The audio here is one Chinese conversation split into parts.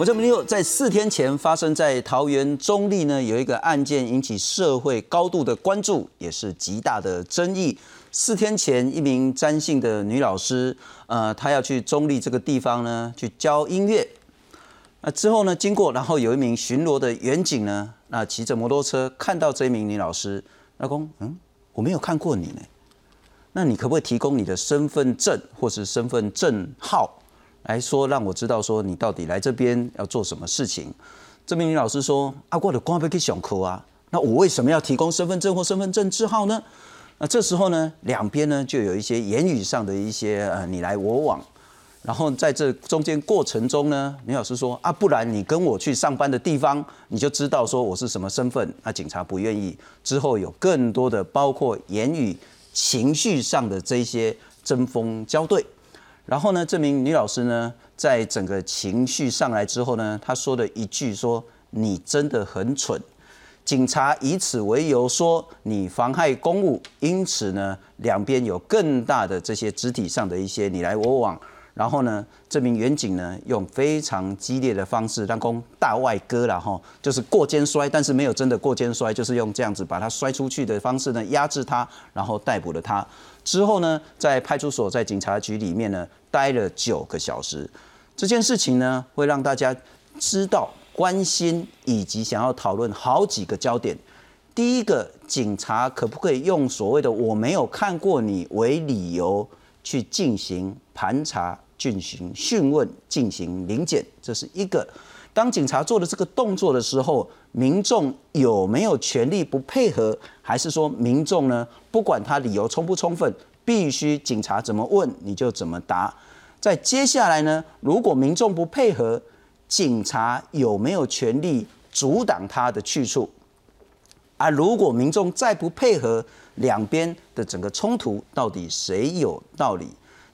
我这边又在四天前发生在桃园中立呢，有一个案件引起社会高度的关注，也是极大的争议。四天前，一名詹姓的女老师，呃，她要去中立这个地方呢，去教音乐。那之后呢，经过，然后有一名巡逻的员警呢，那骑着摩托车看到这名女老师，老公，嗯，我没有看过你呢，那你可不可以提供你的身份证或是身份证号？来说，让我知道说你到底来这边要做什么事情。这名女老师说：“啊我的光不可以上课啊，那我为什么要提供身份证或身份证字号呢？”那这时候呢，两边呢就有一些言语上的一些呃你来我往。然后在这中间过程中呢，女老师说：“啊，不然你跟我去上班的地方，你就知道说我是什么身份。”那警察不愿意。之后有更多的包括言语、情绪上的这些针锋交对。然后呢，这名女老师呢，在整个情绪上来之后呢，她说了一句说：“你真的很蠢。”警察以此为由说你妨害公务，因此呢，两边有更大的这些肢体上的一些你来我往。然后呢，这名远警呢，用非常激烈的方式让公大外割了哈，就是过肩摔，但是没有真的过肩摔，就是用这样子把他摔出去的方式呢，压制他，然后逮捕了他。之后呢，在派出所、在警察局里面呢，待了九个小时。这件事情呢，会让大家知道、关心以及想要讨论好几个焦点。第一个，警察可不可以用所谓的“我没有看过你”为理由去进行盘查？进行讯问，进行临检，这是一个。当警察做的这个动作的时候，民众有没有权利不配合？还是说民众呢？不管他理由充不充分，必须警察怎么问你就怎么答。在接下来呢，如果民众不配合，警察有没有权利阻挡他的去处？而如果民众再不配合，两边的整个冲突到底谁有道理？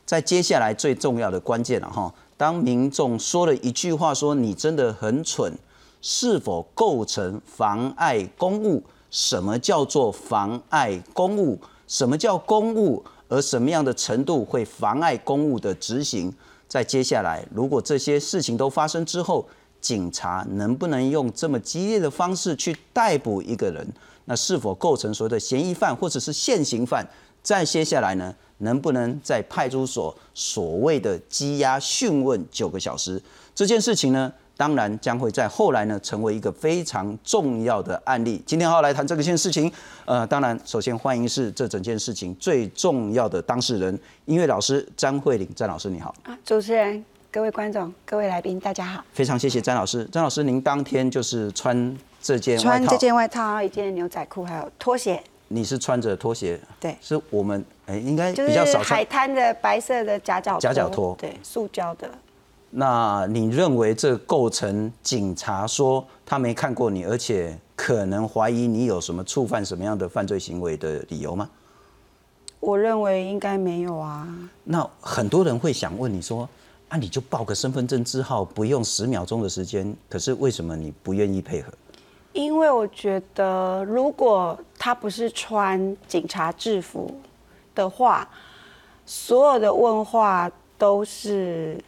在接下来最重要的关键了哈，当民众说了一句话说你真的很蠢，是否构成妨碍公务？什么叫做妨碍公务？什么叫公务？而什么样的程度会妨碍公务的执行？在接下来，如果这些事情都发生之后，警察能不能用这么激烈的方式去逮捕一个人？那是否构成所谓的嫌疑犯或者是现行犯？再接下来呢？能不能在派出所所谓的羁押讯问九个小时这件事情呢？当然将会在后来呢成为一个非常重要的案例。今天要来谈这个件事情，呃，当然首先欢迎是这整件事情最重要的当事人，音乐老师张慧玲，张老师你好。啊，主持人、各位观众、各位来宾，大家好。非常谢谢张老师，张老师您当天就是穿这件穿这件外套，一件牛仔裤，还有拖鞋。你是穿着拖鞋？对，是我们哎，应该比较少海滩的白色的夹脚夹脚拖，对，塑胶的。那你认为这构成警察说他没看过你，而且可能怀疑你有什么触犯什么样的犯罪行为的理由吗？我认为应该没有啊。那很多人会想问你说啊，你就报个身份证字号，不用十秒钟的时间，可是为什么你不愿意配合？因为我觉得，如果他不是穿警察制服的话，所有的问话都是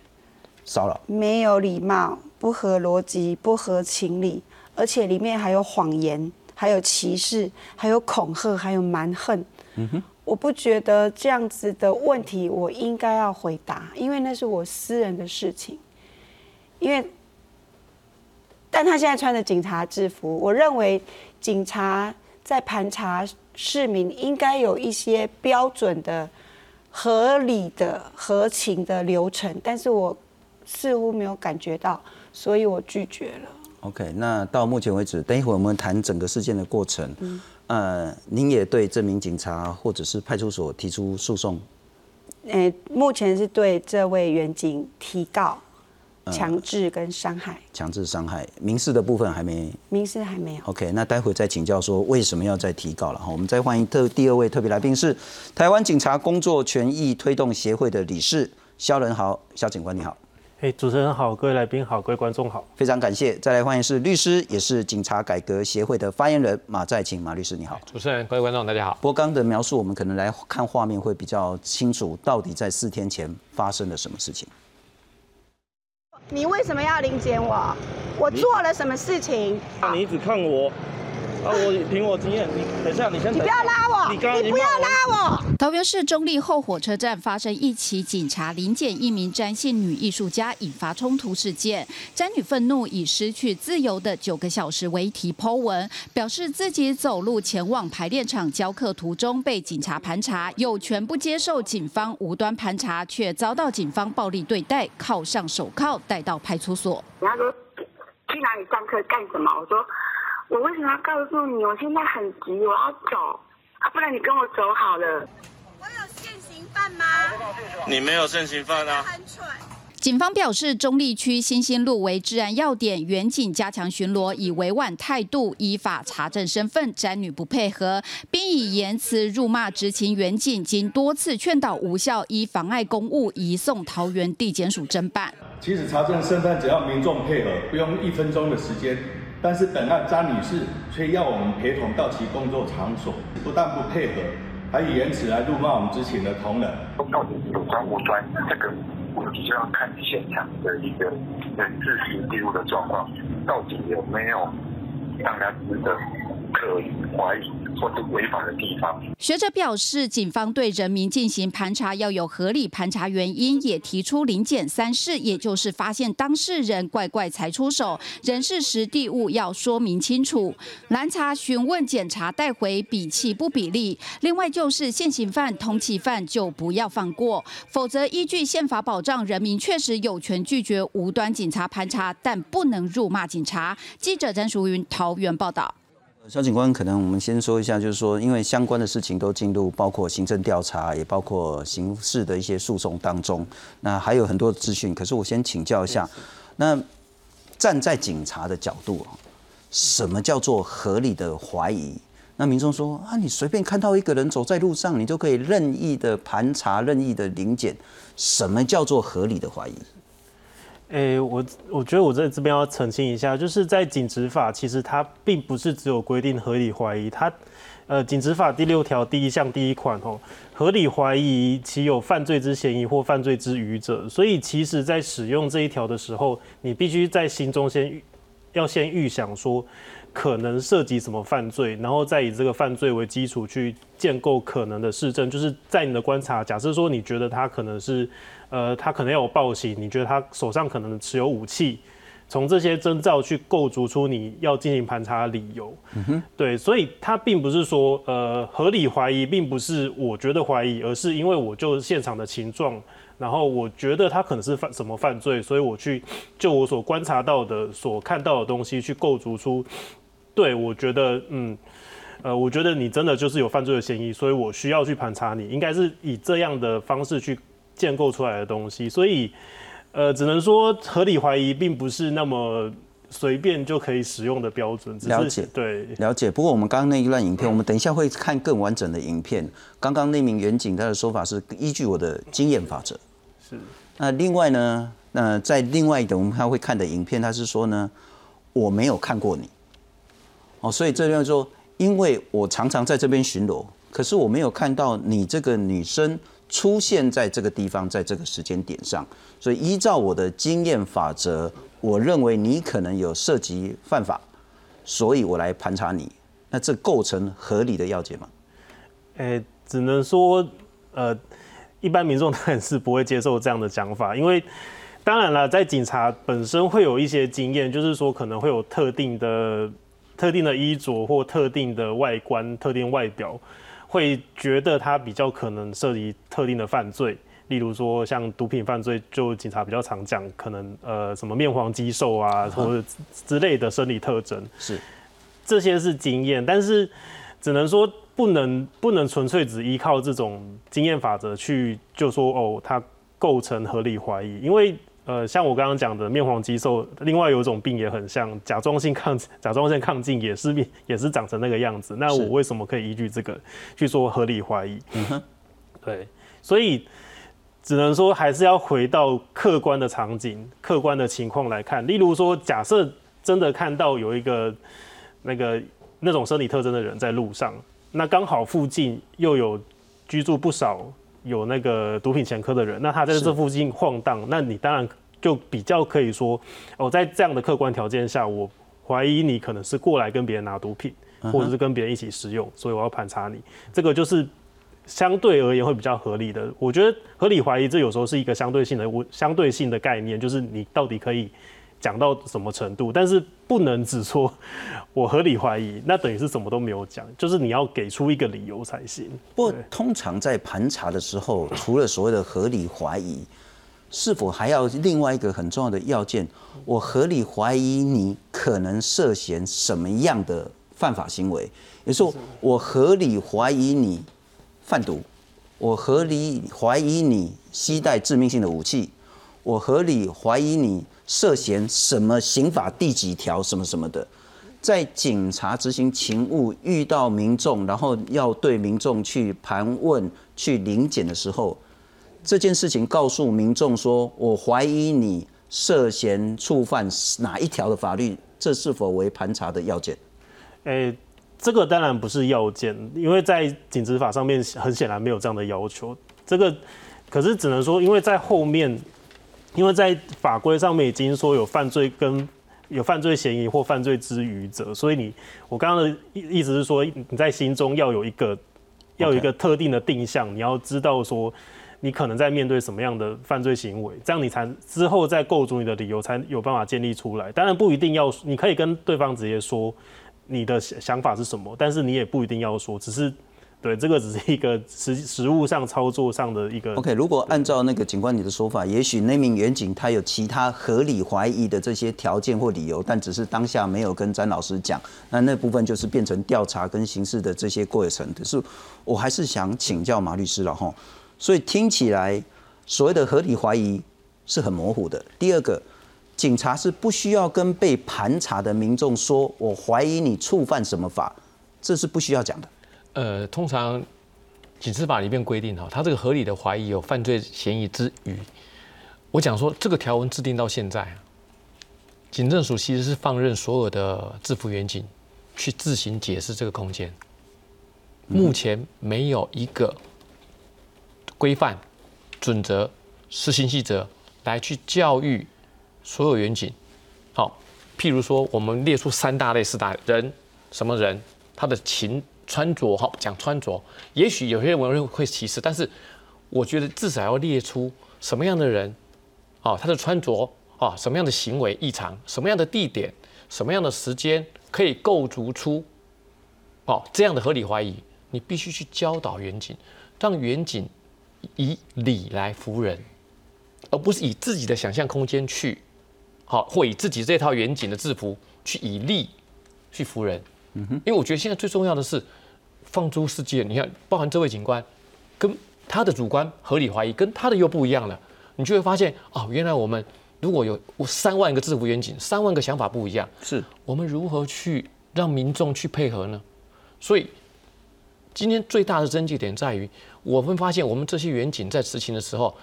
骚扰，没有礼貌，不合逻辑，不合情理，而且里面还有谎言，还有歧视，还有恐吓，还有蛮横。我不觉得这样子的问题我应该要回答，因为那是我私人的事情，因为。但他现在穿着警察制服，我认为警察在盘查市民应该有一些标准的、合理的、合情的流程，但是我似乎没有感觉到，所以我拒绝了。OK，那到目前为止，等一会儿我们谈整个事件的过程。嗯，呃，您也对这名警察或者是派出所提出诉讼？诶，目前是对这位员警提告。强制跟伤害，强制伤害，民事的部分还没，民事还没有。OK，那待会再请教说为什么要再提告了哈。我们再欢迎特第二位特别来宾是台湾警察工作权益推动协会的理事肖仁豪，肖警官你好。嘿，主持人好，各位来宾好，各位观众好，非常感谢。再来欢迎是律师，也是警察改革协会的发言人马在清马律师你好。主持人各位观众大家好。波刚的描述我们可能来看画面会比较清楚，到底在四天前发生了什么事情。你为什么要临检我？我做了什么事情？你一直看我。啊！我凭我经验，你等下，你先你不要拉我，你刚你不要拉我。桃园市中立后火车站发生一起警察临检一名詹姓女艺术家，引发冲突事件。詹女愤怒以失去自由的九个小时为题剖文，表示自己走路前往排练场教课途中被警察盘查，有权不接受警方无端盘查，却遭到警方暴力对待，铐上手铐带到派出所。他说去哪里上课干什么？我说。我为什么要告诉你？我现在很急，我要走啊！不然你跟我走好了。我有现行犯吗？你没有现行犯啊！很蠢。警方表示，中立区新兴路为治安要点，远警加强巡逻，以委婉态度依法查证身份。詹女不配合，并以言辞辱骂执勤远警，经多次劝导无效，依妨碍公务移送桃园地检署侦办。其实查证身份只要民众配合，不用一分钟的时间。但是本案张女士却要我们陪同到其工作场所，不但不配合，还以言辞来辱骂我们之前的同仁。到底有关无端，这个我们就要看现场的一个人质实记录的状况，到底有没有让人值得可疑怀疑。或者违法的地方。学者表示，警方对人民进行盘查要有合理盘查原因，也提出零检三事，也就是发现当事人怪怪才出手，人事实地物要说明清楚。拦查、询问、检查、带回，比气不比例。另外就是现行犯、通缉犯就不要放过，否则依据宪法保障，人民确实有权拒绝无端警察盘查，但不能辱骂警察。记者詹淑云桃园报道。肖警官，可能我们先说一下，就是说，因为相关的事情都进入包括行政调查，也包括刑事的一些诉讼当中，那还有很多资讯。可是我先请教一下，那站在警察的角度什么叫做合理的怀疑？那民众说啊，你随便看到一个人走在路上，你就可以任意的盘查、任意的临检，什么叫做合理的怀疑？诶，我我觉得我在这边要澄清一下，就是在警执法，其实它并不是只有规定合理怀疑，它，呃，警执法第六条第一项第一款哦，合理怀疑其有犯罪之嫌疑或犯罪之余者，所以其实在使用这一条的时候，你必须在心中先要先预想说可能涉及什么犯罪，然后再以这个犯罪为基础去建构可能的市政，就是在你的观察，假设说你觉得他可能是。呃，他可能要有暴行，你觉得他手上可能持有武器，从这些征兆去构筑出你要进行盘查的理由。嗯哼，对，所以他并不是说呃合理怀疑，并不是我觉得怀疑，而是因为我就现场的情状，然后我觉得他可能是犯什么犯罪，所以我去就我所观察到的、所看到的东西去构筑出，对我觉得嗯，呃，我觉得你真的就是有犯罪的嫌疑，所以我需要去盘查你，应该是以这样的方式去。建构出来的东西，所以，呃，只能说合理怀疑并不是那么随便就可以使用的标准。了解，对，了解。不过我们刚刚那一段影片，我们等一下会看更完整的影片。刚刚那名远警他的说法是依据我的经验法则。是。那另外呢，那在另外一个我们他会看的影片，他是说呢，我没有看过你。哦，所以这边说，因为我常常在这边巡逻，可是我没有看到你这个女生。出现在这个地方，在这个时间点上，所以依照我的经验法则，我认为你可能有涉及犯法，所以我来盘查你。那这构成合理的要件吗？诶，只能说，呃，一般民众当然是不会接受这样的讲法，因为当然了，在警察本身会有一些经验，就是说可能会有特定的、特定的衣着或特定的外观、特定外表。会觉得他比较可能涉及特定的犯罪，例如说像毒品犯罪，就警察比较常讲，可能呃什么面黄肌瘦啊，或者之类的生理特征，是这些是经验，但是只能说不能不能纯粹只依靠这种经验法则去就说哦，他构成合理怀疑，因为。呃，像我刚刚讲的面黄肌瘦，另外有一种病也很像甲状腺抗 甲状腺亢进，也是面也是长成那个样子。那我为什么可以依据这个去做合理怀疑？对，所以只能说还是要回到客观的场景、客观的情况来看。例如说，假设真的看到有一个那个那种生理特征的人在路上，那刚好附近又有居住不少。有那个毒品前科的人，那他在这附近晃荡，那你当然就就比较可以说，哦，在这样的客观条件下，我怀疑你可能是过来跟别人拿毒品，或者是跟别人一起使用，所以我要盘查你。这个就是相对而言会比较合理的。我觉得合理怀疑这有时候是一个相对性的相对性的概念，就是你到底可以。讲到什么程度，但是不能只说 我合理怀疑，那等于是什么都没有讲，就是你要给出一个理由才行。不过，通常在盘查的时候，除了所谓的合理怀疑，是否还要另外一个很重要的要件？我合理怀疑你可能涉嫌什么样的犯法行为？也就是说，我合理怀疑你贩毒，我合理怀疑你携带致命性的武器，我合理怀疑你。涉嫌什么刑法第几条什么什么的，在警察执行勤务遇到民众，然后要对民众去盘问、去临检的时候，这件事情告诉民众说：“我怀疑你涉嫌触犯哪一条的法律，这是否为盘查的要件？”诶，这个当然不是要件，因为在警执法上面很显然没有这样的要求。这个可是只能说，因为在后面。因为在法规上面已经说有犯罪跟有犯罪嫌疑或犯罪之余者，所以你我刚刚的意意思是说，你在心中要有一个要有一个特定的定向，你要知道说你可能在面对什么样的犯罪行为，这样你才之后再构筑你的理由才有办法建立出来。当然不一定要，你可以跟对方直接说你的想法是什么，但是你也不一定要说，只是。对，这个只是一个实实物上操作上的一个。OK，如果按照那个警官你的说法，也许那名员警他有其他合理怀疑的这些条件或理由，但只是当下没有跟詹老师讲，那那部分就是变成调查跟刑事的这些过程。可是我还是想请教马律师了哈，所以听起来所谓的合理怀疑是很模糊的。第二个，警察是不需要跟被盘查的民众说，我怀疑你触犯什么法，这是不需要讲的。呃，通常警司法里面规定哈，他这个合理的怀疑有犯罪嫌疑之余，我讲说这个条文制定到现在，警政署其实是放任所有的制服员警去自行解释这个空间，目前没有一个规范准则、施行细则来去教育所有员警。好，譬如说我们列出三大类、四大人，什么人，他的情。穿着哈，讲穿着，也许有些人会歧视，但是我觉得至少要列出什么样的人，啊，他的穿着啊，什么样的行为异常，什么样的地点，什么样的时间可以构筑出哦这样的合理怀疑，你必须去教导远景，让远景以理来服人，而不是以自己的想象空间去，好，或以自己这套远景的制服去以利去服人。嗯哼，因为我觉得现在最重要的是。放诸世界，你看，包含这位警官，跟他的主观合理怀疑，跟他的又不一样了。你就会发现，哦，原来我们如果有三万个制服远景，三万个想法不一样，是我们如何去让民众去配合呢？所以，今天最大的争议点在于，我们发现我们这些远景在执勤的时候，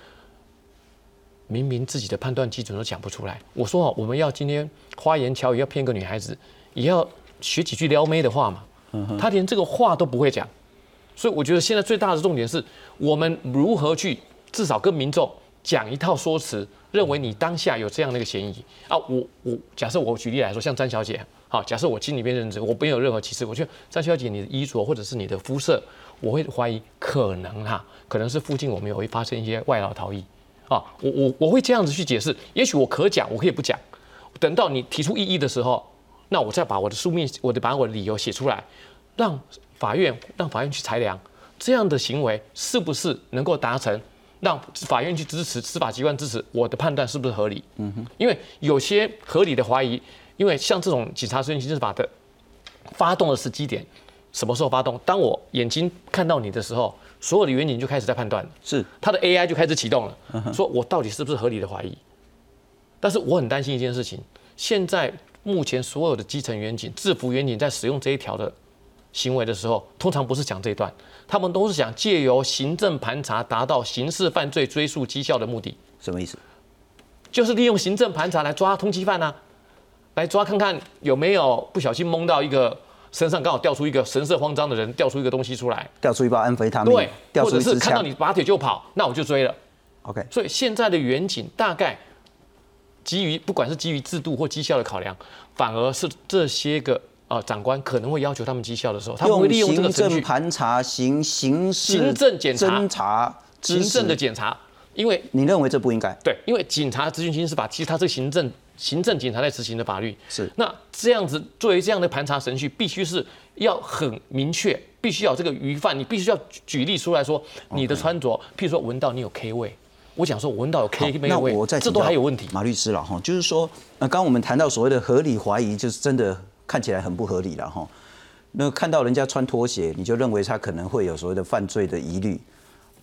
明明自己的判断基准都讲不出来。我说啊，我们要今天花言巧语要骗个女孩子，也要学几句撩妹的话嘛。他连这个话都不会讲，所以我觉得现在最大的重点是我们如何去至少跟民众讲一套说辞，认为你当下有这样的一个嫌疑啊。我我假设我举例来说，像詹小姐，好，假设我心里面认知我没有任何歧视，我觉得詹小姐你的衣着或者是你的肤色，我会怀疑可能哈，可能是附近我们有会发生一些外劳逃逸啊。我我我会这样子去解释，也许我可讲，我可以不讲，等到你提出异议的时候。那我再把我的书面，我的把我的理由写出来，让法院让法院去裁量，这样的行为是不是能够达成，让法院去支持司法机关支持我的判断是不是合理？嗯哼，因为有些合理的怀疑，因为像这种警察执行刑事法的发动的时机点，什么时候发动？当我眼睛看到你的时候，所有的远景就开始在判断，是他的 AI 就开始启动了，说我到底是不是合理的怀疑？但是我很担心一件事情，现在。目前所有的基层员警、制服员警在使用这一条的行为的时候，通常不是讲这一段，他们都是想借由行政盘查达到刑事犯罪追诉绩效的目的。什么意思？就是利用行政盘查来抓通缉犯啊，来抓看看有没有不小心蒙到一个身上刚好掉出一个神色慌张的人，掉出一个东西出来，掉出一包安非他命，对，或者是看到你拔腿就跑，那我就追了。OK，所以现在的远警大概。基于不管是基于制度或绩效的考量，反而是这些个呃长官可能会要求他们绩效的时候，他们会利用这个程序盘查、行刑事行政检查侦查、行政的，检查，因为你认为这不应该？对，因为警察执行刑事法，其实它是行政行政警察在执行的法律。是那这样子作为这样的盘查程序，必须是要很明确，必须要这个鱼贩，你必须要举举例出来说你的穿着，譬如说闻到你有 K 味，我讲说我闻到有 K 好那味，这我再请教都还有问题。马律师了哈，就是说，呃，刚刚我们谈到所谓的合理怀疑，就是真的看起来很不合理了哈。那看到人家穿拖鞋，你就认为他可能会有所谓的犯罪的疑虑，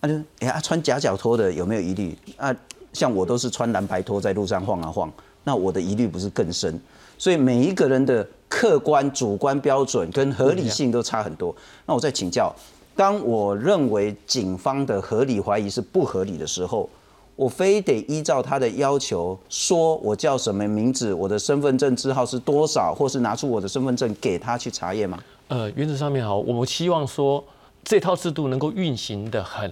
那就哎呀，穿夹脚拖的有没有疑虑？啊，像我都是穿蓝白拖在路上晃啊晃，那我的疑虑不是更深？所以每一个人的客观、主观标准跟合理性都差很多。那我再请教，当我认为警方的合理怀疑是不合理的时候，我非得依照他的要求，说我叫什么名字，我的身份证字号是多少，或是拿出我的身份证给他去查验吗？呃，原则上面好，我们希望说这套制度能够运行的很、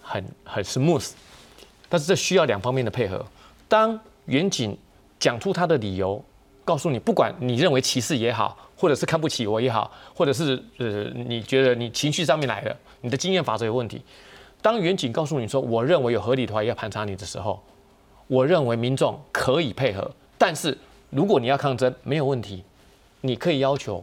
很、很 smooth，但是这需要两方面的配合。当远景讲出他的理由，告诉你，不管你认为歧视也好，或者是看不起我也好，或者是呃你觉得你情绪上面来的，你的经验法则有问题。当远景告诉你说，我认为有合理的怀疑要盘查你的时候，我认为民众可以配合，但是如果你要抗争，没有问题，你可以要求。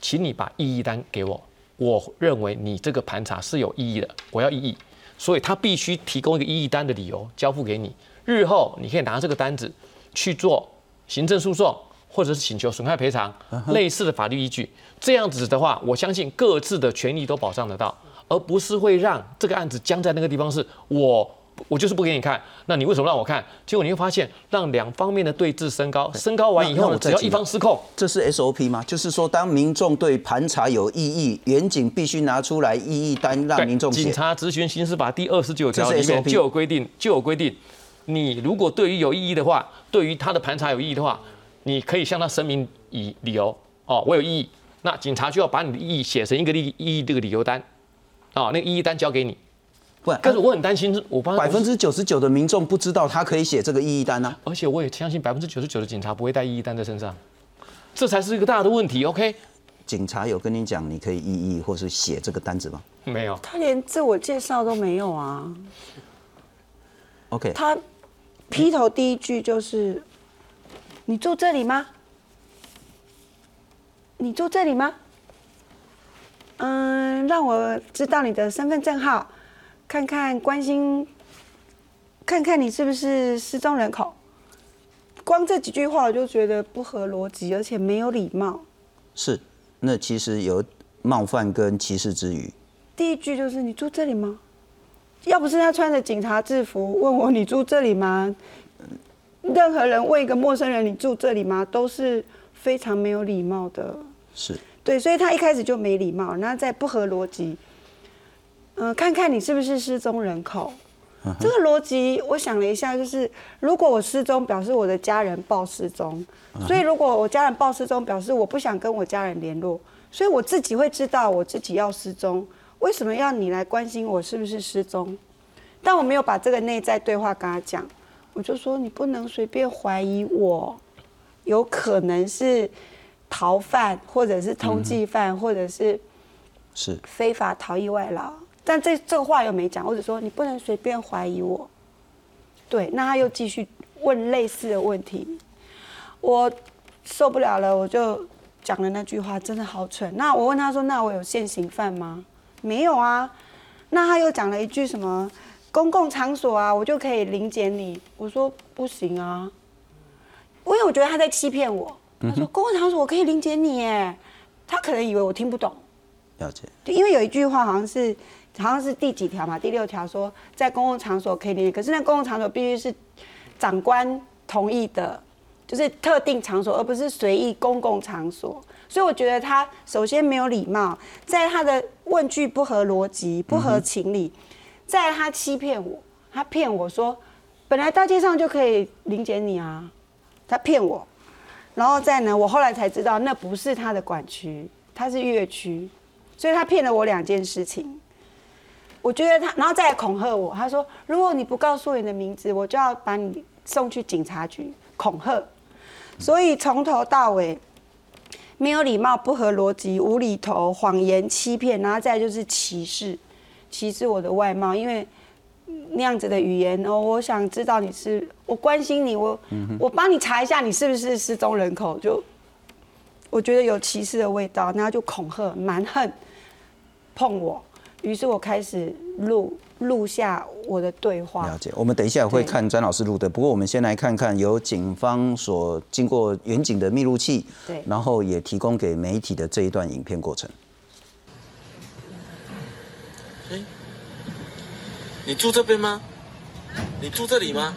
请你把异议单给我，我认为你这个盘查是有意义的，我要异议，所以他必须提供一个异议单的理由交付给你，日后你可以拿这个单子去做行政诉讼，或者是请求损害赔偿类似的法律依据。这样子的话，我相信各自的权利都保障得到，而不是会让这个案子僵在那个地方，是我。我就是不给你看，那你为什么让我看？结果你会发现，让两方面的对峙升高，升高完以后呢，只要一方失控，这是 SOP 吗？就是说，当民众对盘查有异议，远警必须拿出来异议单让民众写。警察执行刑事法第二十九条里面就有规定，就有规定，你如果对于有异议的话，对于他的盘查有异议的话，你可以向他声明以理由哦，我有异议，那警察就要把你的异议写成一个异异议这个理由单，哦，那个异议单交给你。不然，但是我很担心，我帮百分之九十九的民众不知道他可以写这个异议单啊。而且我也相信百分之九十九的警察不会带异议单在身上，这才是一个大的问题。OK，警察有跟你讲你可以异议或是写这个单子吗没有，他连自我介绍都没有啊。？OK，他劈头第一句就是：“你住这里吗？你住这里吗？嗯，让我知道你的身份证号，看看关心，看看你是不是失踪人口。”光这几句话我就觉得不合逻辑，而且没有礼貌。是，那其实有冒犯跟歧视之余。第一句就是“你住这里吗？”要不是他穿着警察制服问我“你住这里吗”，任何人问一个陌生人“你住这里吗”，都是非常没有礼貌的。是，对，所以他一开始就没礼貌，然后再不合逻辑。嗯、看看你是不是失踪人口。这个逻辑，我想了一下，就是如果我失踪，表示我的家人报失踪，所以如果我家人报失踪，表示我不想跟我家人联络，所以我自己会知道我自己要失踪。为什么要你来关心我是不是失踪？但我没有把这个内在对话跟他讲，我就说你不能随便怀疑我，有可能是逃犯，或者是通缉犯，或者是是非法逃逸外劳。但这这个话又没讲，或者说你不能随便怀疑我。对，那他又继续问类似的问题，我受不了了，我就讲了那句话，真的好蠢。那我问他说：“那我有现行犯吗？”没有啊。那他又讲了一句什么公共场所啊，我就可以临检你。我说不行啊，因为我觉得他在欺骗我。他说公共场所我可以理解你，耶，他可能以为我听不懂。了解。对，因为有一句话好像是好像是第几条嘛，第六条说在公共场所可以理解，可是那公共场所必须是长官同意的，就是特定场所，而不是随意公共场所。所以我觉得他首先没有礼貌，在他的问句不合逻辑、不合情理，在他欺骗我，他骗我说本来大街上就可以理解你啊，他骗我。然后再呢，我后来才知道那不是他的管区，他是越区。所以他骗了我两件事情。我觉得他，然后再恐吓我，他说如果你不告诉你的名字，我就要把你送去警察局。恐吓，所以从头到尾没有礼貌、不合逻辑、无厘头、谎言、欺骗，然后再就是歧视，歧视我的外貌，因为那样子的语言哦，我想知道你是，我关心你，我我帮你查一下你是不是失踪人口，就我觉得有歧视的味道，然后就恐吓、蛮横碰我，于是我开始录录下我的对话。了。解，我们等一下会看詹老师录的，不过我们先来看看由警方所经过远景的密录器，对。然后也提供给媒体的这一段影片过程。你住这边吗？你住这里吗？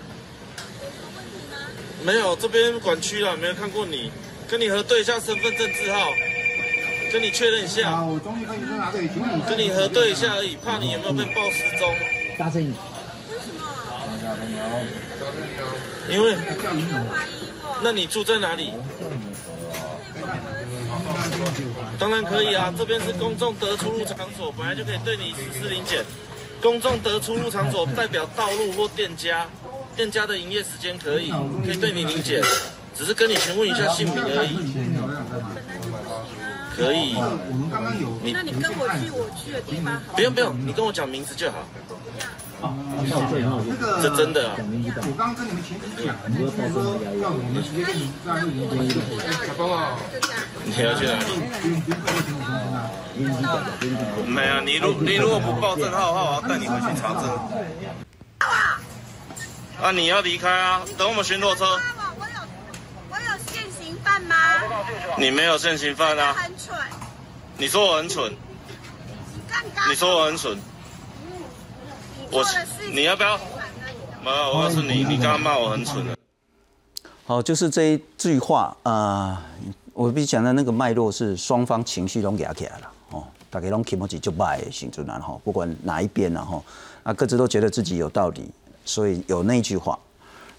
没有，这边管区了，没有看过你。跟你核对一下身份证字号，跟你确认一下。我终于可以在哪里？请你跟你核对一下而已，怕你有没有被报失踪。大声一点。因为，那你住在哪里？当然可以啊，这边是公众得出入场所，本来就可以对你实施临检。公众得出入场所代表道路或店家，店家的营业时间可以，可以对你理解，只是跟你询问一下姓名而已。可以，那你跟我去我去的地方。不用不用，你跟我讲名字就好。这个这真的啊我刚刚跟你们前期讲，就是说要我们直接跟你要去哪里？没有，你如你如果不报证号的话，我要带你回去查证。啊，你要离开啊，等我们巡逻车。我有我有现行犯吗？你没有现行犯啊？很蠢，你说我很蠢，你说我很蠢，我你要不要？没有，我告诉你，你刚刚骂我很蠢了。好，就是这一句话，呃，我必须讲的那个脉络是双方情绪都压起来了，哦，大家拢情绪就败的形成然后不管哪一边然后啊各自都觉得自己有道理，所以有那句话，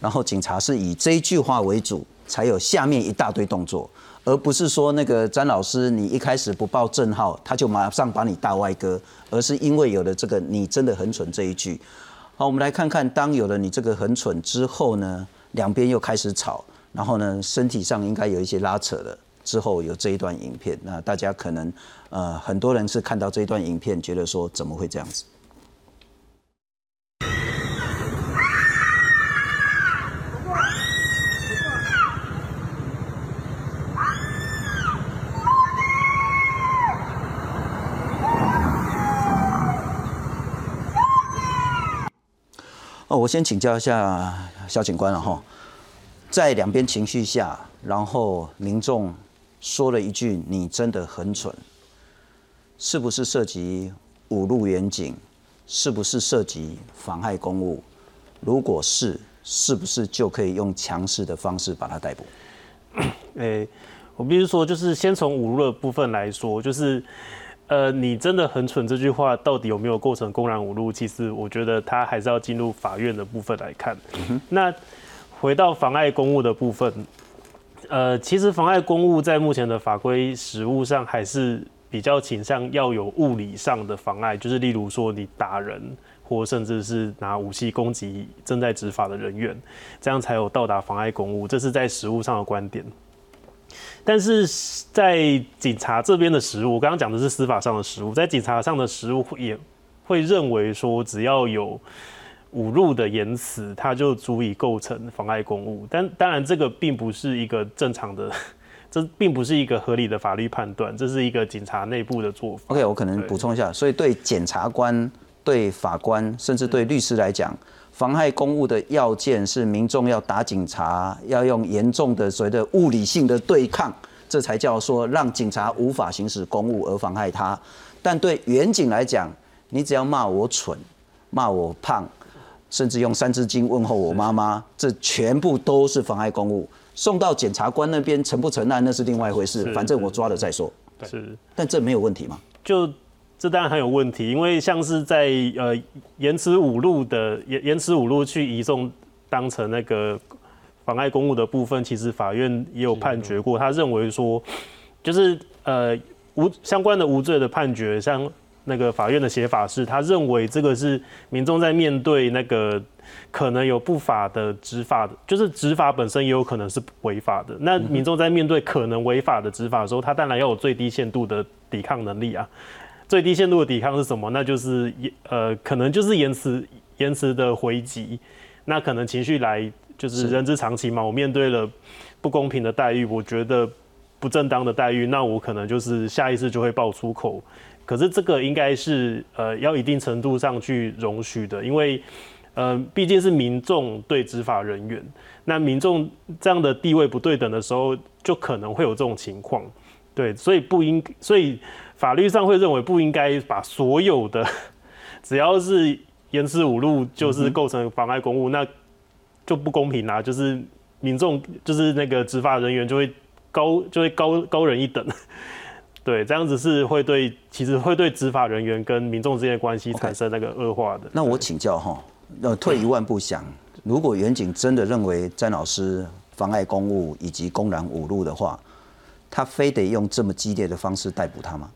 然后警察是以这一句话为主，才有下面一大堆动作，而不是说那个詹老师你一开始不报正号，他就马上把你大外哥，而是因为有了这个你真的很蠢这一句。好，我们来看看，当有了你这个很蠢之后呢，两边又开始吵，然后呢，身体上应该有一些拉扯了。之后有这一段影片，那大家可能呃很多人是看到这一段影片，觉得说怎么会这样子？哦，我先请教一下肖警官了哈，在两边情绪下，然后民众说了一句“你真的很蠢”，是不是涉及五路远景？是不是涉及妨害公务？如果是，是不是就可以用强势的方式把他逮捕？诶、我必须说，就是先从五路的部分来说，就是呃，你真的很蠢这句话到底有没有构成公然侮辱？其实我觉得他还是要进入法院的部分来看。那回到妨碍公务的部分，呃，其实妨碍公务在目前的法规实务上还是比较倾向要有物理上的妨碍，就是例如说你打人。或甚至是拿武器攻击正在执法的人员，这样才有到达妨碍公务，这是在实务上的观点。但是在警察这边的实务，我刚刚讲的是司法上的实务，在警察上的实务也会认为说，只要有侮辱的言辞，它就足以构成妨碍公务。但当然，这个并不是一个正常的，这并不是一个合理的法律判断，这是一个警察内部的做法。OK，我可能补充一下，所以对检察官。对法官甚至对律师来讲，妨害公务的要件是民众要打警察，要用严重的所谓的物理性的对抗，这才叫说让警察无法行使公务而妨害他。但对远警来讲，你只要骂我蠢、骂我胖，甚至用三字经问候我妈妈，这全部都是妨害公务。送到检察官那边承不承案那是另外一回事，反正我抓了再说。是，但这没有问题吗？就。这当然很有问题，因为像是在呃延迟五路的延延迟五路去移送当成那个妨碍公务的部分，其实法院也有判决过，他认为说，就是呃无相关的无罪的判决，像那个法院的写法是，他认为这个是民众在面对那个可能有不法的执法的，就是执法本身也有可能是违法的。那民众在面对可能违法的执法的时候，他当然要有最低限度的抵抗能力啊。最低限度的抵抗是什么？那就是呃，可能就是延迟延迟的回击。那可能情绪来就是人之常情嘛。我面对了不公平的待遇，我觉得不正当的待遇，那我可能就是下意识就会爆粗口。可是这个应该是呃要一定程度上去容许的，因为呃毕竟是民众对执法人员，那民众这样的地位不对等的时候，就可能会有这种情况。对，所以不应，所以法律上会认为不应该把所有的 只要是言辞侮辱就是构成妨碍公务，那就不公平啦。就是民众就是那个执法人员就会高就会高高人一等。对，这样子是会对，其实会对执法人员跟民众之间的关系产生那个恶化的。那我请教哈，呃，退一万步想，如果远景真的认为詹老师妨碍公务以及公然侮辱的话，他非得用这么激烈的方式逮捕他吗？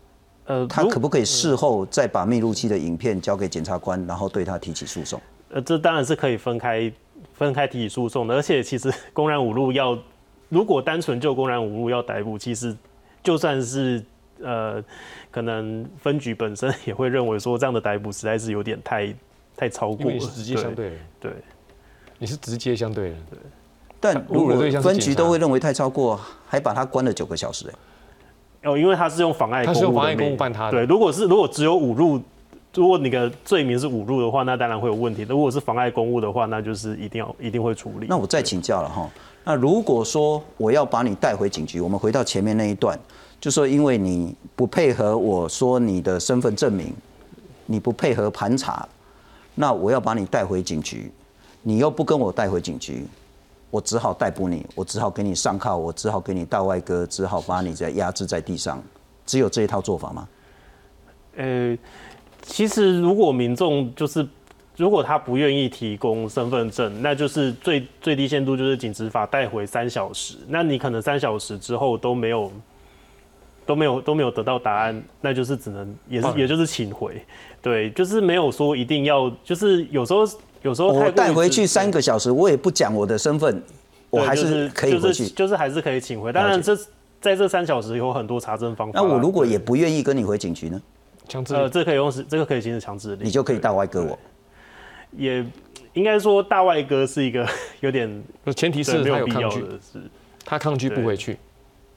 呃，他可不可以事后再把密录器的影片交给检察官，然后对他提起诉讼？呃，这当然是可以分开分开提起诉讼的。而且，其实 公然侮辱要，如果单纯就公然侮辱要逮捕，其实就算是。呃，可能分局本身 也会认为说，这样的逮捕实在是有点太太超过了。直接相对人，对，你是直接相对人，对。但如果分局都会认为太超过，还把他关了九个小时，哎，哦，因为他是用妨碍，他是用妨碍公务办他的。对，如果是如果只有侮辱，如果你的罪名是侮辱的话，那当然会有问题。如果是妨碍公务的话，那就是一定要一定会处理。那我再请教了哈，那如果说我要把你带回警局，我们回到前面那一段。就说因为你不配合我说你的身份证明，你不配合盘查，那我要把你带回警局，你又不跟我带回警局，我只好逮捕你，我只好给你上铐，我只好给你大外哥，只好把你在压制在地上，只有这一套做法吗？呃，其实如果民众就是如果他不愿意提供身份证，那就是最最低限度就是警执法带回三小时，那你可能三小时之后都没有。都没有都没有得到答案，那就是只能也是也就是请回，对，就是没有说一定要，就是有时候有时候我带回去三个小时，我也不讲我的身份，我还是可以回去，就是还是可以请回。当然这在这三小时有很多查证方法。那我如果也不愿意跟你回警局呢？强制呃，这可以用是这个可以行使强制力，你就可以大外哥我。也应该说大外哥是一个 有点，前提是他有抗拒，是他抗拒不回去。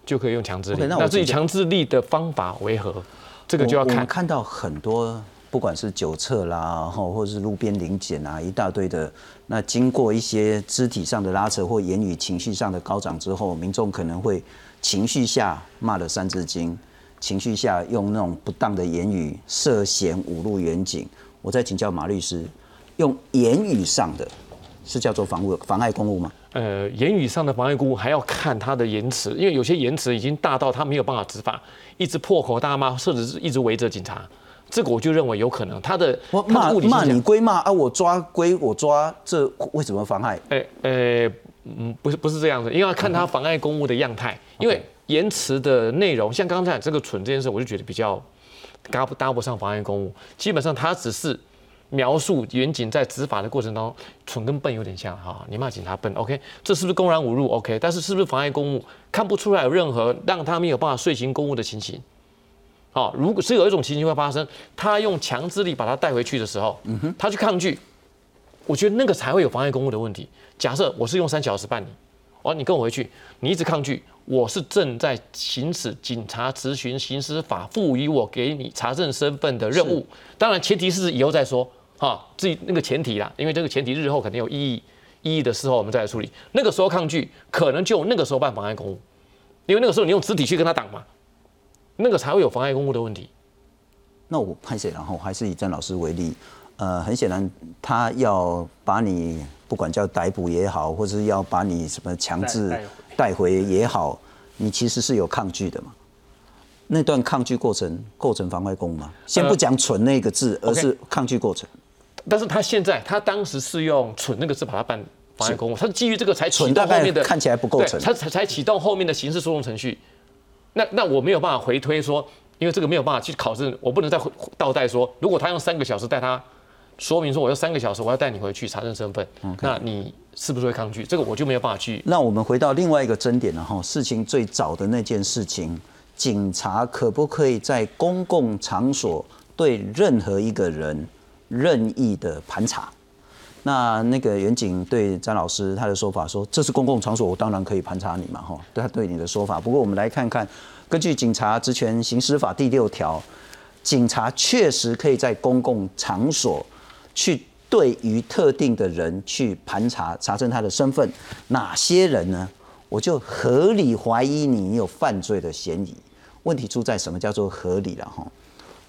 就可以用强制力。那至于强制力的方法为何，这个就要看。看到很多，不管是酒测啦，或或者是路边临检啊，一大堆的。那经过一些肢体上的拉扯或言语情绪上的高涨之后，民众可能会情绪下骂了三字经，情绪下用那种不当的言语涉嫌侮辱远景。我再请教马律师，用言语上的，是叫做妨误妨碍公务吗？呃，言语上的妨碍公务还要看他的言辞，因为有些言辞已经大到他没有办法执法，一直破口大骂，甚至是一直围着警察，这个我就认为有可能他的骂骂你归骂啊，我抓归我抓，这为什么妨碍？哎哎，嗯，不是不是这样子，因为要看他妨碍公务的样态，因为言辞的内容，像刚才这个蠢这件事，我就觉得比较搭不搭不上妨碍公务，基本上他只是。描述远景在执法的过程当中，蠢跟笨有点像哈，你骂警察笨，OK，这是不是公然侮辱？OK，但是是不是妨碍公务？看不出来有任何让他没有办法遂行公务的情形。好，如果是有一种情形会发生，他用强制力把他带回去的时候，嗯哼，他去抗拒，我觉得那个才会有妨碍公务的问题。假设我是用三小时办理，哦，你跟我回去，你一直抗拒，我是正在行使警察执行刑事法赋予我给你查证身份的任务，当然前提是以后再说。哈，至于那个前提啦，因为这个前提日后肯定有意义，意义的时候我们再来处理。那个时候抗拒，可能就那个时候办妨碍公务，因为那个时候你用肢体去跟他挡嘛，那个才会有妨碍公务的问题。那我判写，然后还是以詹老师为例，呃，很显然他要把你不管叫逮捕也好，或者是要把你什么强制带回也好，你其实是有抗拒的嘛。那段抗拒过程构成妨碍公务吗？先不讲“蠢”那个字，而是抗拒过程。但是他现在，他当时是用“蠢”那个字把它办妨碍公务，他是基于这个才启动后面的，看起来不构成，他才才启动后面的刑事诉讼程序。那那我没有办法回推说因为这个没有办法去考证，我不能再倒带说，如果他用三个小时带他说明说我要三个小时，我要带你回去查证身份，那你是不是会抗拒？这个我就没有办法去。那我们回到另外一个争点了哈，事情最早的那件事情，警察可不可以在公共场所对任何一个人任意的盘查？那那个远警对詹老师他的说法说，这是公共场所，我当然可以盘查你嘛哈。对他对你的说法，不过我们来看看，根据《警察职权行使法》第六条，警察确实可以在公共场所。去对于特定的人去盘查查证他的身份，哪些人呢？我就合理怀疑你有犯罪的嫌疑。问题出在什么叫做合理了哈？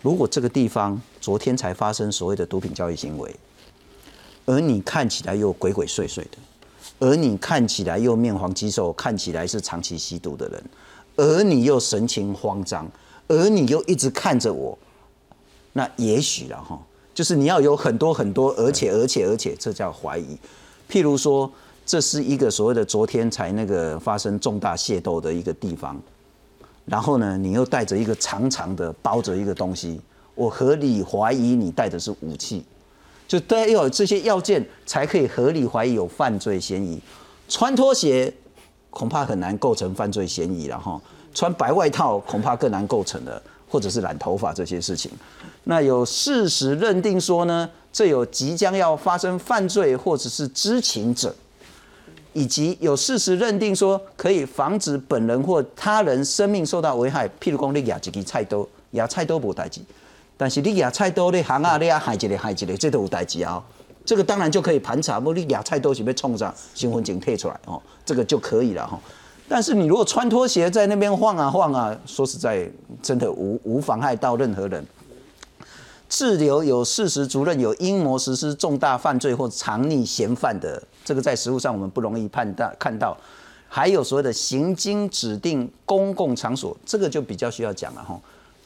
如果这个地方昨天才发生所谓的毒品交易行为，而你看起来又鬼鬼祟祟的，而你看起来又面黄肌瘦，看起来是长期吸毒的人，而你又神情慌张，而你又一直看着我，那也许了哈。就是你要有很多很多，而且而且而且，这叫怀疑。譬如说，这是一个所谓的昨天才那个发生重大械斗的一个地方，然后呢，你又带着一个长长的包着一个东西，我合理怀疑你带的是武器，就都要有这些要件才可以合理怀疑有犯罪嫌疑。穿拖鞋恐怕很难构成犯罪嫌疑了哈，穿白外套恐怕更难构成了。或者是染头发这些事情，那有事实认定说呢，这有即将要发生犯罪或者是知情者，以及有事实认定说可以防止本人或他人生命受到危害。譬如讲，你压一支菜刀，压菜刀无代志，但是你野菜刀你行啊，你啊害一个害一个，这都有代志啊。这个当然就可以盘查，不你野菜刀是被冲上新闻警退出来哦，这个就可以了哈。但是你如果穿拖鞋在那边晃啊晃啊，说实在，真的无无妨害到任何人。滞留有事实主任有阴谋实施重大犯罪或藏匿嫌犯的，这个在实务上我们不容易判断看到。还有所谓的行经指定公共场所，这个就比较需要讲了哈。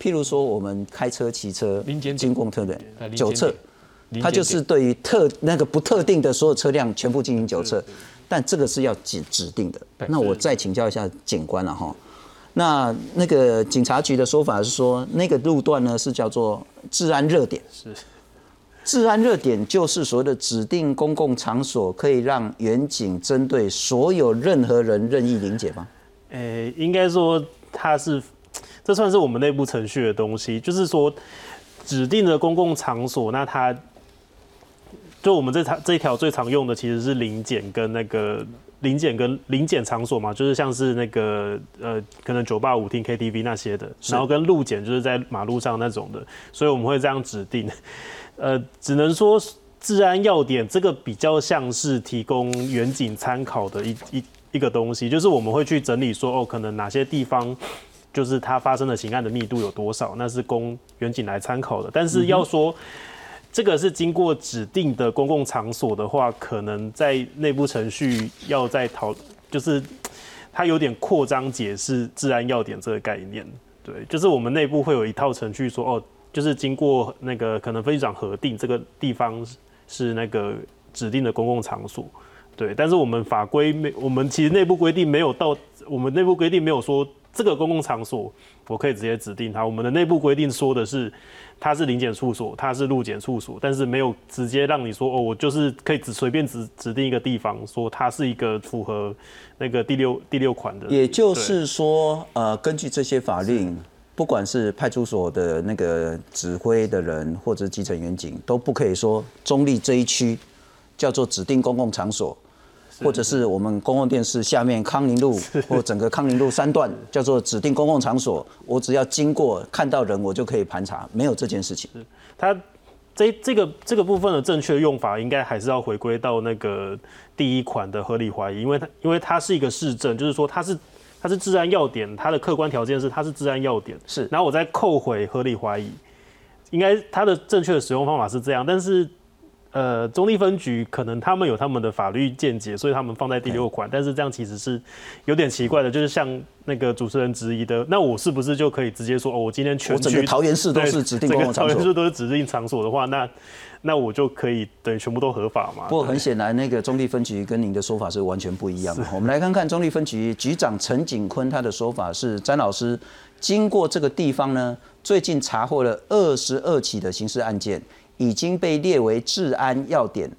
譬如说我们开车、骑车经过特定酒测，它就是对于特那个不特定的所有车辆全部进行酒测。但这个是要指指定的。那我再请教一下警官了哈。那那个警察局的说法是说，那个路段呢是叫做治安热点。是。治安热点就是所谓的指定公共场所，可以让远警针对所有任何人任意临检吗？诶，应该说它是，这算是我们内部程序的东西，就是说指定的公共场所，那它。就我们这场这条最常用的其实是临检跟那个临检跟临检场所嘛，就是像是那个呃可能酒吧、舞厅、KTV 那些的，然后跟路检就是在马路上那种的，所以我们会这样指定。呃，只能说治安要点这个比较像是提供远景参考的一一一个东西，就是我们会去整理说哦，可能哪些地方就是它发生的刑案的密度有多少，那是供远景来参考的。但是要说。这个是经过指定的公共场所的话，可能在内部程序要再讨，就是它有点扩张解释治安要点这个概念。对，就是我们内部会有一套程序说，哦，就是经过那个可能分局长核定，这个地方是那个指定的公共场所。对，但是我们法规没，我们其实内部规定没有到，我们内部规定没有说这个公共场所我可以直接指定它。我们的内部规定说的是。它是临检处所，它是路检处所，但是没有直接让你说哦，我就是可以只随便指指定一个地方，说它是一个符合那个第六第六款的。也就是说，呃，根据这些法令，不管是派出所的那个指挥的人，或者基层员警，都不可以说中立这一区叫做指定公共场所。或者是我们公共电视下面康宁路或整个康宁路三段叫做指定公共场所，我只要经过看到人，我就可以盘查，没有这件事情。它这这个这个部分的正确用法，应该还是要回归到那个第一款的合理怀疑，因为它因为它是一个市政，就是说它是它是治安要点，它的客观条件是它是治安要点，是。然后我再扣回合理怀疑，应该它的正确的使用方法是这样，但是。呃，中立分局可能他们有他们的法律见解，所以他们放在第六款。但是这样其实是有点奇怪的，就是像那个主持人质疑的，那我是不是就可以直接说，哦，我今天全我整个桃园市都是指定公共场所桃园市都是指定场所的话，那那我就可以等于全部都合法嘛？不过很显然，那个中立分局跟您的说法是完全不一样的。我们来看看中立分局局长陈景坤他的说法是：詹老师经过这个地方呢，最近查获了二十二起的刑事案件。已经被列为治安要点。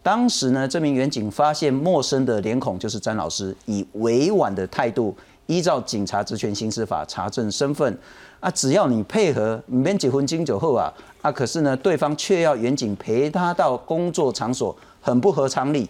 当时呢，这名员警发现陌生的脸孔就是詹老师，以委婉的态度，依照警察职权行使法查证身份。啊，只要你配合，你免结婚敬酒后啊，啊，可是呢，对方却要远警陪他到工作场所，很不合常理。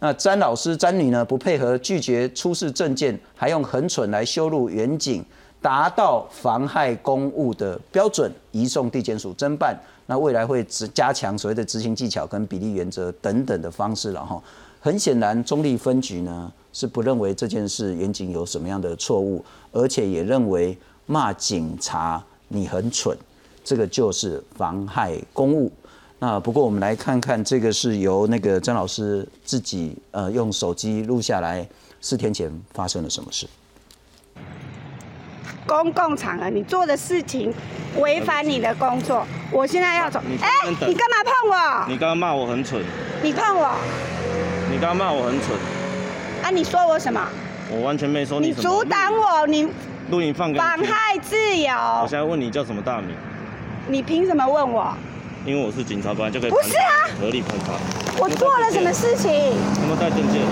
那詹老师、詹女呢，不配合，拒绝出示证件，还用很蠢来羞辱远警，达到妨害公务的标准，移送地检署侦办。那未来会执加强所谓的执行技巧跟比例原则等等的方式了哈。很显然，中立分局呢是不认为这件事远景有什么样的错误，而且也认为骂警察你很蠢，这个就是妨害公务。那不过我们来看看，这个是由那个张老师自己呃用手机录下来，四天前发生了什么事。公共场合你做的事情违反你的工作，我现在要走。哎，你干嘛碰我？你刚刚骂我很蠢。你碰我？你刚刚骂我很蠢。啊，你说我什么？我完全没说你。你阻挡我，你录影放给妨害自由。我现在问你叫什么大名？你凭什么问我？因为我是警察，本来就可以。不是啊。合理判罚。我做了什么事情？有没有带证件？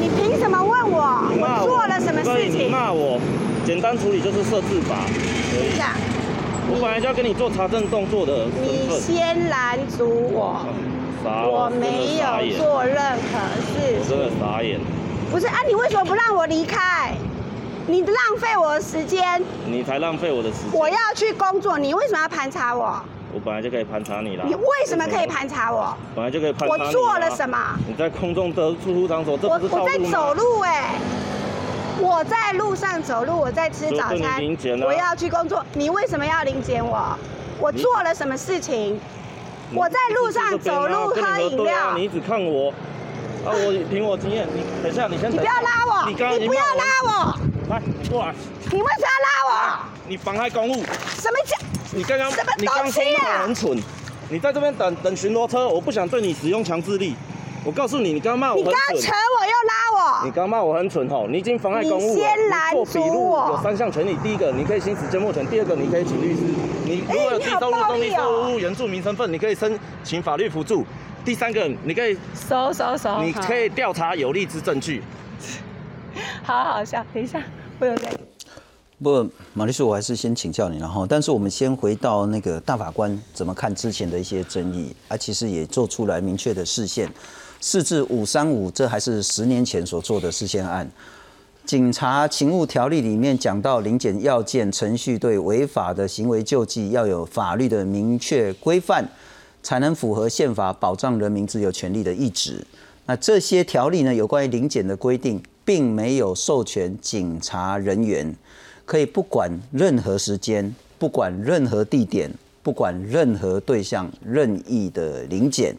你凭什么问我？我做了什么事情？骂我。简单处理就是设置法，等一下。我本来就要跟你做查证动作的。你先拦阻我，我没有做任何事我。真的傻眼。不是啊，你为什么不让我离开？你浪费我的时间。你才浪费我的时间。我要去工作，你为什么要盘查我？我本来就可以盘查你了。你为什么可以盘查我？本来就可以盘查我做了什么？你在空中的出入场所，这不是我在走路哎。我在路上走路，我在吃早餐，我要去工作。你为什么要临检我？我做了什么事情？我在路上走路喝饮料。你一直看我，啊，我凭我经验，你等一下，你先。你不要拉我！你不要拉我！来，过来。你为什么要拉我？你妨害公务。什么叫？你刚刚什么东西啊？很蠢。你在这边等等巡逻车，我不想对你使用强制力。我告诉你，你刚刚骂我。你刚扯我又拉我。你刚骂我很蠢吼，你已经妨碍公务了。你先拦住我。有三项权利，第一个你可以行使缄默权，第二个你可以请律师。你如果有低收入、中低收入原住民身份，你可以申请法律辅助。第三个你可以收收收，你可以调查有利之证据。好好笑，等一下我有在。不过马律师，我还是先请教你，然后，但是我们先回到那个大法官怎么看之前的一些争议，啊，其实也做出来明确的视线。四至五三五，这还是十年前所做的事件案。警察勤务条例里面讲到临检要件程序，对违法的行为救济要有法律的明确规范，才能符合宪法保障人民自由权利的意志。那这些条例呢，有关于临检的规定，并没有授权警察人员可以不管任何时间、不管任何地点、不管任何对象任意的临检。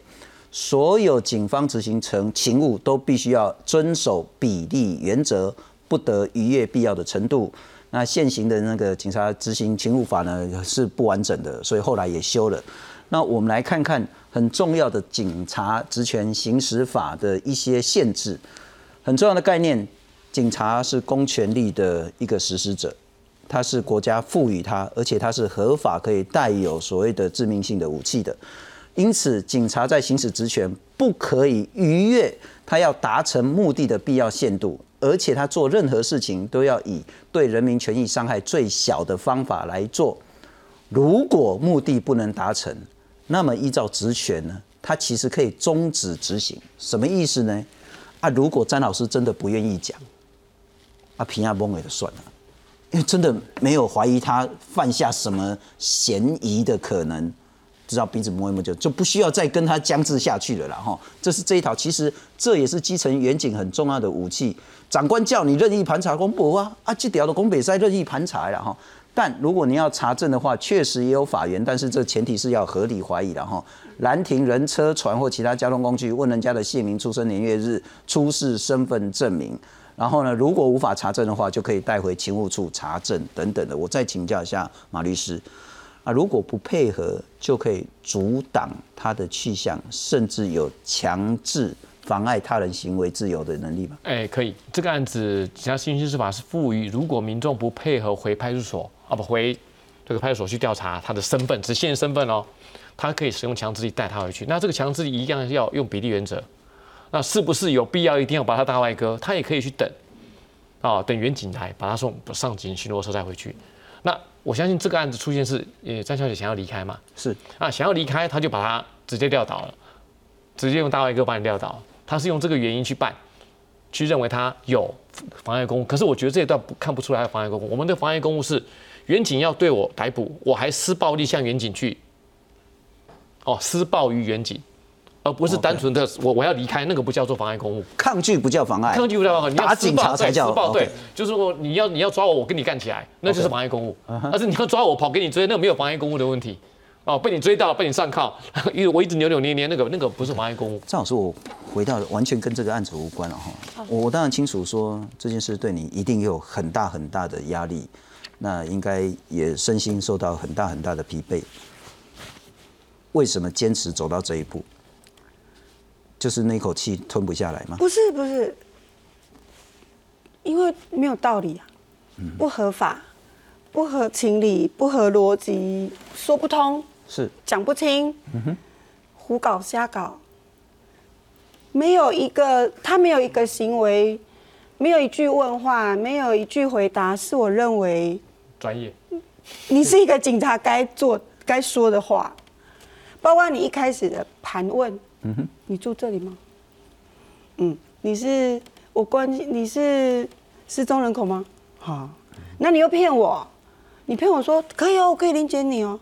所有警方执行成勤务都必须要遵守比例原则，不得逾越必要的程度。那现行的那个警察执行勤务法呢是不完整的，所以后来也修了。那我们来看看很重要的警察职权行使法的一些限制。很重要的概念，警察是公权力的一个实施者，他是国家赋予他，而且他是合法可以带有所谓的致命性的武器的。因此，警察在行使职权不可以逾越他要达成目的的必要限度，而且他做任何事情都要以对人民权益伤害最小的方法来做。如果目的不能达成，那么依照职权呢，他其实可以终止执行。什么意思呢？啊，如果詹老师真的不愿意讲，啊，平亚崩也就算了，因为真的没有怀疑他犯下什么嫌疑的可能。知道鼻子摸一摸就就不需要再跟他僵持下去了啦哈，这是这一套，其实这也是基层远景很重要的武器。长官叫你任意盘查公博啊啊，这条的公北赛任意盘查了哈，但如果你要查证的话，确实也有法源，但是这前提是要合理怀疑的哈。拦停人车、船或其他交通工具，问人家的姓名、出生年月日、出示身份证明，然后呢，如果无法查证的话，就可以带回勤务处查证等等的。我再请教一下马律师啊，如果不配合，就可以阻挡他的去向，甚至有强制妨碍他人行为自由的能力吗？哎，可以。这个案子，警察刑事司法是赋予，如果民众不配合回派出所啊，不回这个派出所去调查他的身份，只限身份哦。他可以使用强制力带他回去，那这个强制力一样要用比例原则。那是不是有必要一定要把他大外哥？他也可以去等，啊，等原警来把他送上警巡逻车再回去。那我相信这个案子出现是，呃，张小姐想要离开嘛？是啊，想要离开，他就把他直接撂倒了，直接用大外哥把你撂倒。他是用这个原因去办，去认为他有妨碍公务。可是我觉得这一段不看不出来妨碍公务。我们的妨碍公务是，远景要对我逮捕，我还施暴力向远景去。哦，施暴于远景，而不是单纯的我我要离开，那个不叫做妨碍公务，抗拒不叫妨碍，抗拒不叫妨碍，你打警察才叫施暴，对，就是说你要你要抓我，我跟你干起来，那就是妨碍公务。但是你要抓我跑给你追，那个没有妨碍公务的问题。哦，被你追到，被你上铐，因为我一直扭扭捏捏，那个那个不是妨碍公务。张老师，我回到完全跟这个案子无关了哈。我当然清楚说这件事对你一定有很大很大的压力，那应该也身心受到很大很大的疲惫。为什么坚持走到这一步？就是那口气吞不下来吗？不是不是，因为没有道理啊，不合法，不合情理，不合逻辑，说不通，是。讲不清，嗯哼，胡搞瞎搞，没有一个他没有一个行为，没有一句问话，没有一句回答，是我认为专业，你是一个警察该做该说的话。包括你一开始的盘问，嗯哼，你住这里吗？嗯，你是我关你是失踪人口吗？好，那你又骗我，你骗我说可以哦，我可以理解你哦，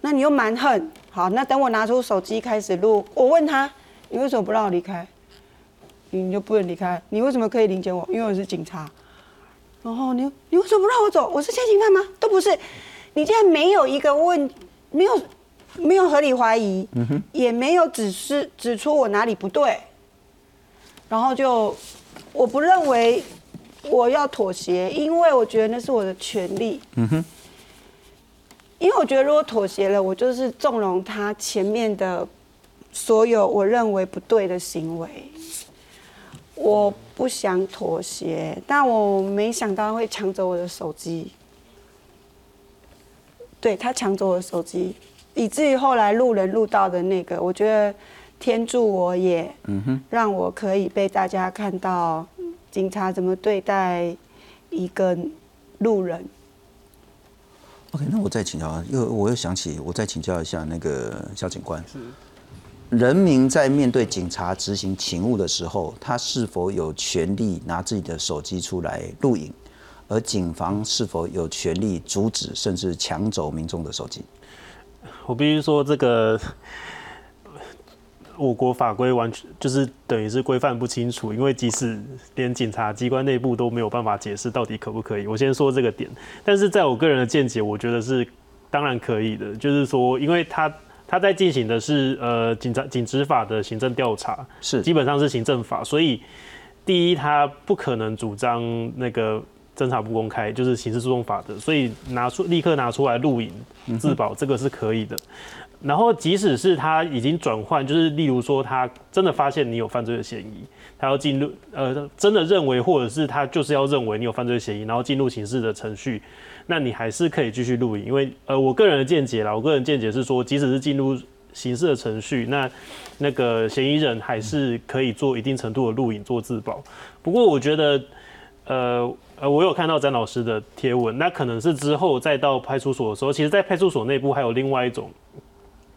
那你又蛮横，好，那等我拿出手机开始录，我问他，你为什么不让我离开？你就不能离开？你为什么可以理解我？因为我是警察。然后你你为什么不让我走？我是先行犯吗？都不是，你竟然没有一个问，没有。没有合理怀疑，也没有指示指出我哪里不对，然后就我不认为我要妥协，因为我觉得那是我的权利。嗯哼，因为我觉得如果妥协了，我就是纵容他前面的所有我认为不对的行为。我不想妥协，但我没想到会抢走我的手机。对他抢走我的手机。以至于后来路人录到的那个，我觉得天助我也，嗯哼让我可以被大家看到警察怎么对待一个路人。OK，那我再请教，又我又想起，我再请教一下那个小警官，是人民在面对警察执行勤务的时候，他是否有权利拿自己的手机出来录影？而警方是否有权利阻止甚至抢走民众的手机？我必须说，这个 我国法规完全就是等于是规范不清楚，因为即使连警察机关内部都没有办法解释到底可不可以。我先说这个点，但是在我个人的见解，我觉得是当然可以的。就是说，因为他他在进行的是呃警察警执法的行政调查，是基本上是行政法，所以第一他不可能主张那个。侦查不公开就是刑事诉讼法的，所以拿出立刻拿出来录影自保，这个是可以的。然后即使是他已经转换，就是例如说他真的发现你有犯罪的嫌疑，他要进入呃真的认为，或者是他就是要认为你有犯罪嫌疑，然后进入刑事的程序，那你还是可以继续录影。因为呃我个人的见解啦，我个人见解是说，即使是进入刑事的程序，那那个嫌疑人还是可以做一定程度的录影做自保。不过我觉得呃。呃，我有看到詹老师的贴文，那可能是之后再到派出所的时候，其实，在派出所内部还有另外一种，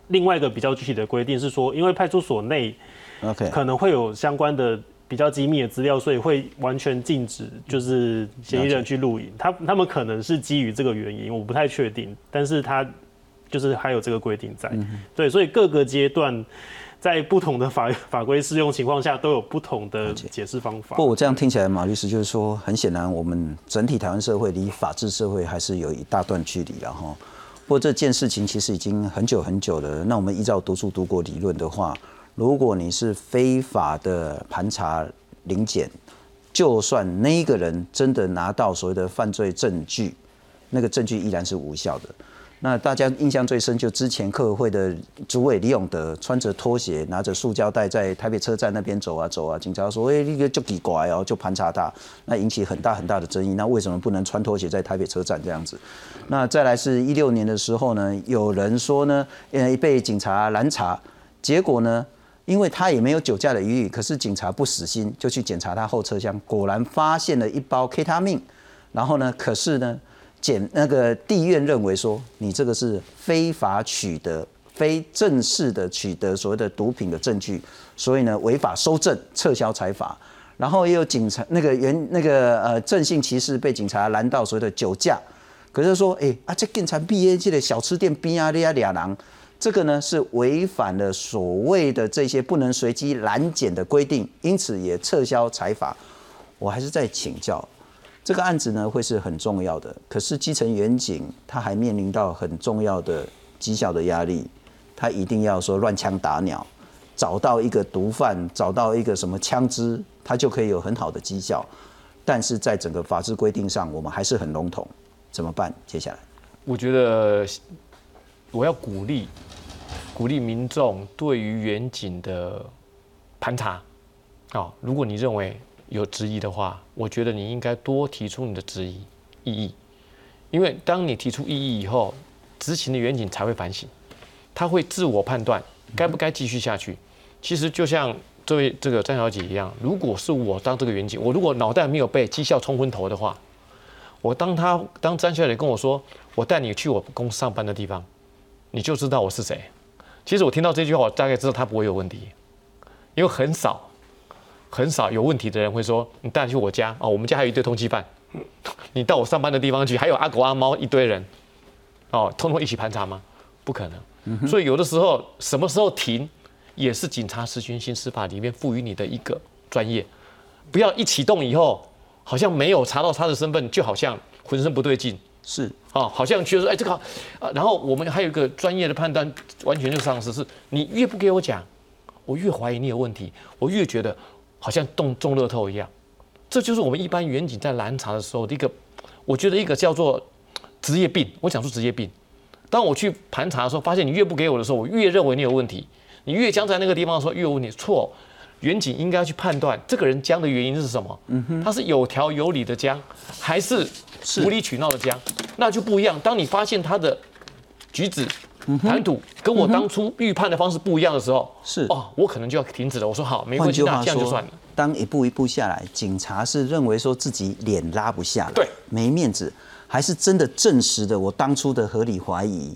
另外一个比较具体的规定是说，因为派出所内，OK，可能会有相关的比较机密的资料，所以会完全禁止就是嫌疑人去录影。他他们可能是基于这个原因，我不太确定，但是他就是还有这个规定在，对，所以各个阶段。在不同的法法规适用情况下，都有不同的解释方法。不过我这样听起来，马律师就是说，很显然我们整体台湾社会离法治社会还是有一大段距离了哈。不过这件事情其实已经很久很久了。那我们依照读书读过理论的话，如果你是非法的盘查临检，就算那一个人真的拿到所谓的犯罪证据，那个证据依然是无效的。那大家印象最深，就之前客委会的主委李永德穿着拖鞋，拿着塑胶袋在台北车站那边走啊走啊，警察说：“哎，那个就奇怪哦，就盘查他。”那引起很大很大的争议。那为什么不能穿拖鞋在台北车站这样子？那再来是一六年的时候呢，有人说呢，呃，被警察拦查，结果呢，因为他也没有酒驾的疑虑，可是警察不死心，就去检查他后车厢，果然发现了一包 K 他命。然后呢，可是呢？检那个地院认为说，你这个是非法取得、非正式的取得所谓的毒品的证据，所以呢违法收证，撤销财法。然后也有警察那个原那个呃正性骑士被警察拦到所谓的酒驾，可是说哎啊这警察毕业这个小吃店边啊俩俩人，这个呢是违反了所谓的这些不能随机拦检的规定，因此也撤销财法。我还是在请教。这个案子呢会是很重要的，可是基层远警他还面临到很重要的绩效的压力，他一定要说乱枪打鸟，找到一个毒贩，找到一个什么枪支，他就可以有很好的绩效。但是在整个法制规定上，我们还是很笼统，怎么办？接下来，我觉得我要鼓励鼓励民众对于远景的盘查，啊，如果你认为。有质疑的话，我觉得你应该多提出你的质疑异议，因为当你提出异议以后，执行的远景才会反省，他会自我判断该不该继续下去。其实就像这位这个张小姐一样，如果是我当这个远景，我如果脑袋没有被绩效冲昏头的话，我当他当张小姐跟我说，我带你去我公司上班的地方，你就知道我是谁。其实我听到这句话，我大概知道他不会有问题，因为很少。很少有问题的人会说：“你带去我家哦，我们家还有一堆通缉犯，你到我上班的地方去，还有阿狗阿猫一堆人，哦，通通一起盘查吗？不可能。所以有的时候，什么时候停，也是警察实行刑事法里面赋予你的一个专业。不要一启动以后，好像没有查到他的身份，就好像浑身不对劲。是啊，好像觉得说，哎，这个啊，然后我们还有一个专业的判断，完全就丧失。是你越不给我讲，我越怀疑你有问题，我越觉得。好像中中乐透一样，这就是我们一般远景在拦查的时候的一个，我觉得一个叫做职业病。我讲出职业病，当我去盘查的时候，发现你越不给我的时候，我越认为你有问题。你越僵在那个地方的时候，越有问题。错，远景应该去判断这个人僵的原因是什么。嗯哼，他是有条有理的僵，还是无理取闹的僵？那就不一样。当你发现他的举止。谈吐跟我当初预判的方式不一样的时候，是哦，我可能就要停止了。我说好，没关系，那这样就算了。当一步一步下来，警察是认为说自己脸拉不下来，对，没面子，还是真的证实的我当初的合理怀疑？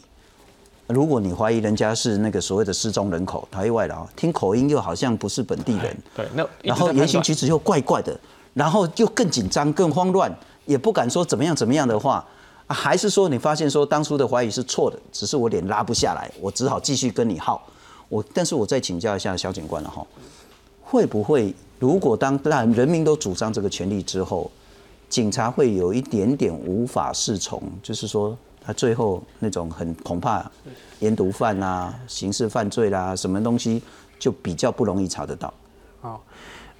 如果你怀疑人家是那个所谓的失踪人口、逃逸外劳，听口音又好像不是本地人，对，那然后言行举止又怪怪的，然后又更紧张、更慌乱，也不敢说怎么样怎么样的话。还是说你发现说当初的怀疑是错的，只是我脸拉不下来，我只好继续跟你耗。我，但是我再请教一下小警官了哈，会不会如果当然人民都主张这个权利之后，警察会有一点点无法适从，就是说他最后那种很恐怕烟毒犯啦、刑事犯罪啦，什么东西就比较不容易查得到。好。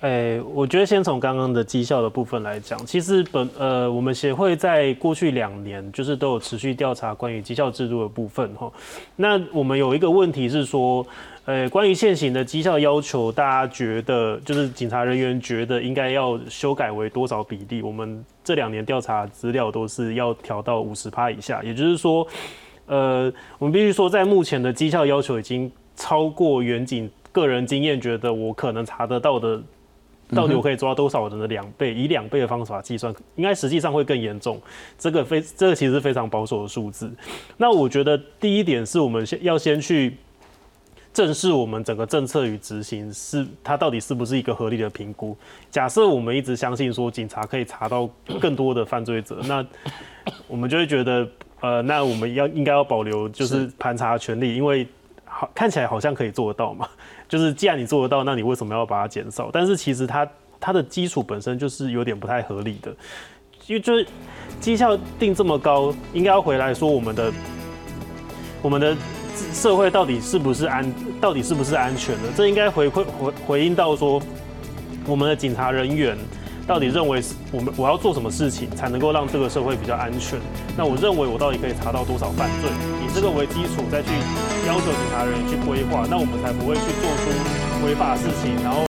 诶，我觉得先从刚刚的绩效的部分来讲，其实本呃，我们协会在过去两年就是都有持续调查关于绩效制度的部分哈。那我们有一个问题是说，呃，关于现行的绩效要求，大家觉得就是警察人员觉得应该要修改为多少比例？我们这两年调查资料都是要调到五十趴以下，也就是说，呃，我们必须说，在目前的绩效要求已经超过远景个人经验觉得我可能查得到的。到底我可以抓多少人的两倍？以两倍的方法计算，应该实际上会更严重。这个非这个其实非常保守的数字。那我觉得第一点是我们先要先去正视我们整个政策与执行是它到底是不是一个合理的评估。假设我们一直相信说警察可以查到更多的犯罪者，那我们就会觉得呃，那我们要应该要保留就是盘查权利，因为。好看起来好像可以做得到嘛，就是既然你做得到，那你为什么要把它减少？但是其实它它的基础本身就是有点不太合理的，因为就是绩效定这么高，应该要回来说我们的我们的社会到底是不是安，到底是不是安全的？这应该回馈回回应到说我们的警察人员。到底认为我们我要做什么事情才能够让这个社会比较安全？那我认为我到底可以查到多少犯罪？以这个为基础再去要求警察人员去规划，那我们才不会去做出违法的事情，然后